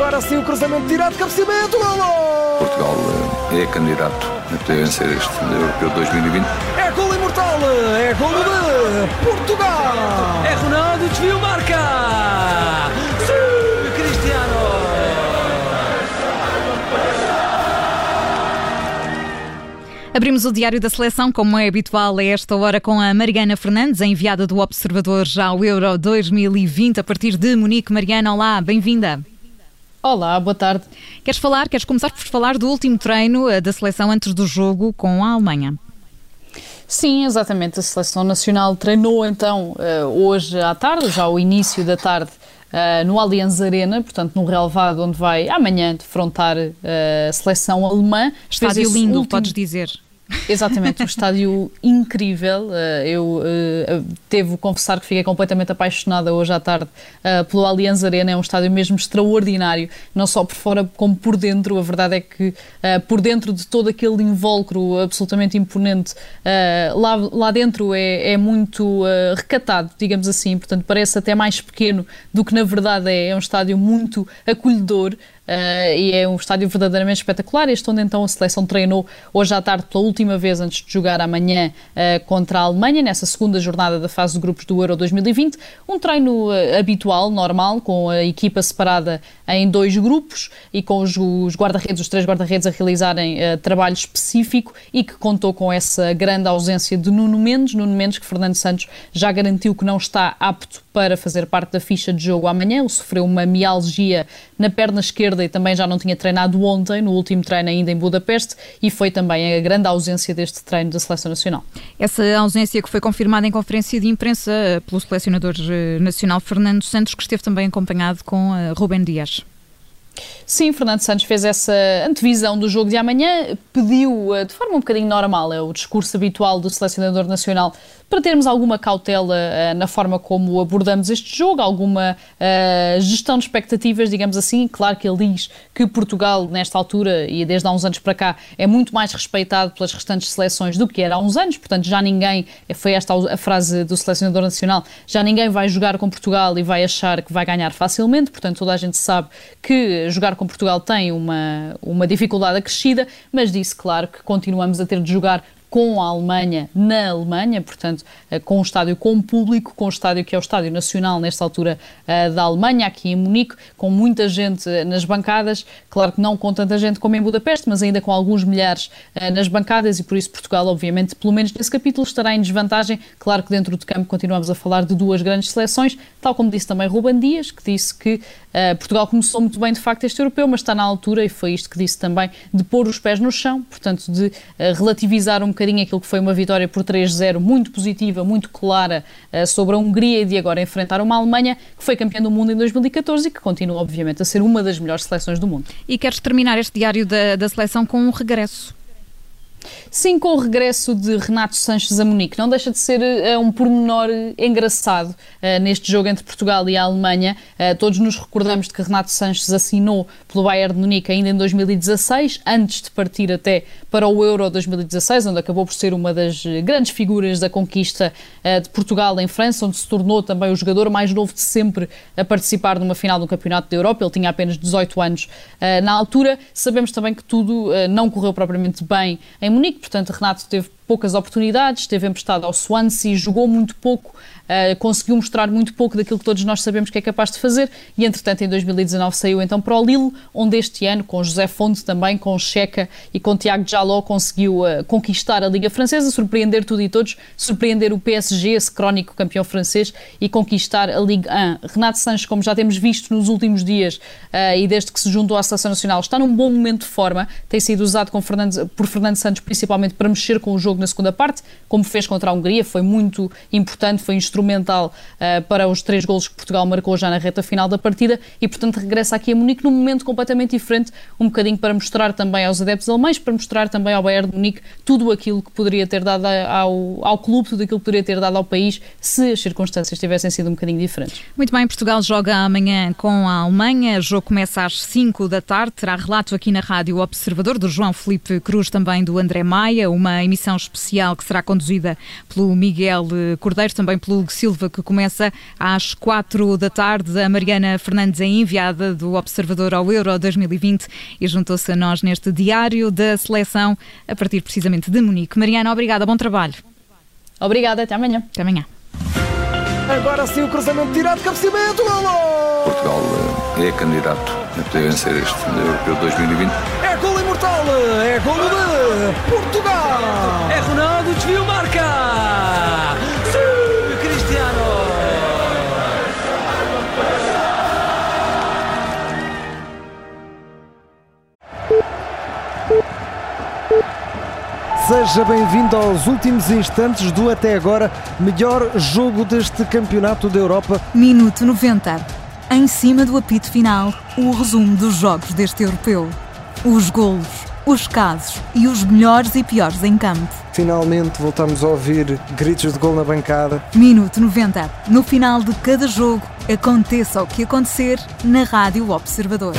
agora sim o cruzamento direto, cabeceamento, golo! Portugal é candidato a vencer este Europeu 2020. É golo imortal, é golo de Portugal! É Ronaldo, desvio, marca! Sim, Cristiano! Abrimos o Diário da Seleção, como é habitual a esta hora, com a Mariana Fernandes, a enviada do Observador já ao Euro 2020, a partir de Munique. Mariana, olá, bem-vinda. Olá, boa tarde. Queres falar, queres começar por falar do último treino eh, da seleção antes do jogo com a Alemanha? Sim, exatamente. A seleção nacional treinou então eh, hoje à tarde, já ao início da tarde, Uh, no Allianz Arena, portanto no relevado onde vai amanhã defrontar uh, a seleção alemã. Estádio lindo, último... podes dizer. Exatamente, um estádio incrível. Eh, eu uh, devo confessar que fiquei completamente apaixonada hoje à tarde uh, pelo Allianz Arena. É um estádio mesmo extraordinário, não só por fora como por dentro. A verdade é que por dentro de todo aquele invólucro absolutamente imponente, lá, lá dentro é, é muito recatado, digamos assim. Portanto, parece até mais pequeno do que na verdade é. É um estádio muito acolhedor. Uh, e é um estádio verdadeiramente espetacular. Este onde então a seleção treinou hoje à tarde pela última vez antes de jogar amanhã uh, contra a Alemanha, nessa segunda jornada da fase de grupos do Euro 2020. Um treino uh, habitual, normal, com a equipa separada em dois grupos e com os, os guarda-redes, os três guarda-redes a realizarem trabalho específico e que contou com essa grande ausência de Nuno Mendes. Nuno Mendes, que Fernando Santos já garantiu que não está apto para fazer parte da ficha de jogo amanhã. Ele sofreu uma mialgia na perna esquerda e também já não tinha treinado ontem, no último treino ainda em Budapeste, e foi também a grande ausência deste treino da Seleção Nacional. Essa ausência que foi confirmada em conferência de imprensa eh, pelo selecionador eh, nacional Fernando Santos, que esteve também acompanhado com eh, Rubem Dias. Sim, Fernando Santos fez essa antevisão do jogo de amanhã, pediu de forma um bocadinho normal, é o discurso habitual do selecionador nacional, para termos alguma cautela uh, na forma como abordamos este jogo, alguma uh, gestão de expectativas, digamos assim. Claro que ele diz que Portugal, nesta altura e desde há uns anos para cá, é muito mais respeitado pelas restantes seleções do que era há uns anos, portanto, já ninguém, foi esta a frase do selecionador nacional, já ninguém vai jogar com Portugal e vai achar que vai ganhar facilmente, portanto, toda a gente sabe que jogar com Portugal tem uma, uma dificuldade acrescida, mas disse, claro, que continuamos a ter de jogar com a Alemanha na Alemanha, portanto, eh, com um estádio com público, com o estádio que é o Estádio Nacional, nesta altura eh, da Alemanha, aqui em Munique, com muita gente eh, nas bancadas, claro que não com tanta gente como em Budapeste, mas ainda com alguns milhares nas bancadas e por isso Portugal, obviamente, pelo menos nesse capítulo, estará em desvantagem. Claro que dentro do campo continuamos a falar de duas grandes seleções, tal como disse também Ruban Dias, que disse que Portugal começou muito bem, de facto, este europeu, mas está na altura, e foi isto que disse também, de pôr os pés no chão, portanto, de relativizar um aquilo que foi uma vitória por 3-0 muito positiva, muito clara uh, sobre a Hungria e de agora enfrentar uma Alemanha que foi campeã do mundo em 2014 e que continua, obviamente, a ser uma das melhores seleções do mundo. E queres terminar este diário da, da seleção com um regresso? Sim, com o regresso de Renato Sanches a Munique, não deixa de ser uh, um pormenor engraçado uh, neste jogo entre Portugal e a Alemanha. Uh, todos nos recordamos de que Renato Sanches assinou pelo Bayern de Munique ainda em 2016, antes de partir até para o Euro 2016, onde acabou por ser uma das grandes figuras da conquista de Portugal em França, onde se tornou também o jogador mais novo de sempre a participar numa final do Campeonato da Europa. Ele tinha apenas 18 anos na altura. Sabemos também que tudo não correu propriamente bem em Munique, portanto, Renato teve poucas oportunidades, esteve emprestado ao Swansea, jogou muito pouco, uh, conseguiu mostrar muito pouco daquilo que todos nós sabemos que é capaz de fazer e, entretanto, em 2019 saiu então para o Lille, onde este ano, com José Fonte também, com Checa e com Tiago Jaló, conseguiu uh, conquistar a Liga Francesa, surpreender tudo e todos, surpreender o PSG, esse crónico campeão francês, e conquistar a Liga 1. Renato Sanches, como já temos visto nos últimos dias uh, e desde que se juntou à Seleção Nacional, está num bom momento de forma, tem sido usado por Fernando Santos principalmente para mexer com o jogo na segunda parte, como fez contra a Hungria, foi muito importante, foi instrumental uh, para os três golos que Portugal marcou já na reta final da partida e, portanto, regressa aqui a Munique num momento completamente diferente, um bocadinho para mostrar também aos adeptos alemães, para mostrar também ao Bayern de Munique tudo aquilo que poderia ter dado ao, ao clube, tudo aquilo que poderia ter dado ao país se as circunstâncias tivessem sido um bocadinho diferentes. Muito bem, Portugal joga amanhã com a Alemanha, o jogo começa às 5 da tarde, terá relato aqui na rádio Observador do João Felipe Cruz, também do André Maia, uma emissão especial especial que será conduzida pelo Miguel Cordeiro, também pelo Hugo Silva, que começa às quatro da tarde. A Mariana Fernandes é enviada do Observador ao Euro 2020 e juntou-se a nós neste diário da seleção a partir precisamente de Munique. Mariana, obrigada, bom trabalho. Obrigada, até amanhã. Até amanhã. Agora sim o cruzamento tirado, cabeceamento, golo! Portugal eh, é candidato a poder vencer este Europeu 2020. É golo imortal, é golo de Portugal! Seja bem-vindo aos últimos instantes do até agora melhor jogo deste Campeonato da Europa. Minuto 90. Em cima do apito final, o resumo dos jogos deste europeu. Os golos, os casos e os melhores e piores em campo. Finalmente voltamos a ouvir gritos de gol na bancada. Minuto 90. No final de cada jogo, aconteça o que acontecer na Rádio Observador.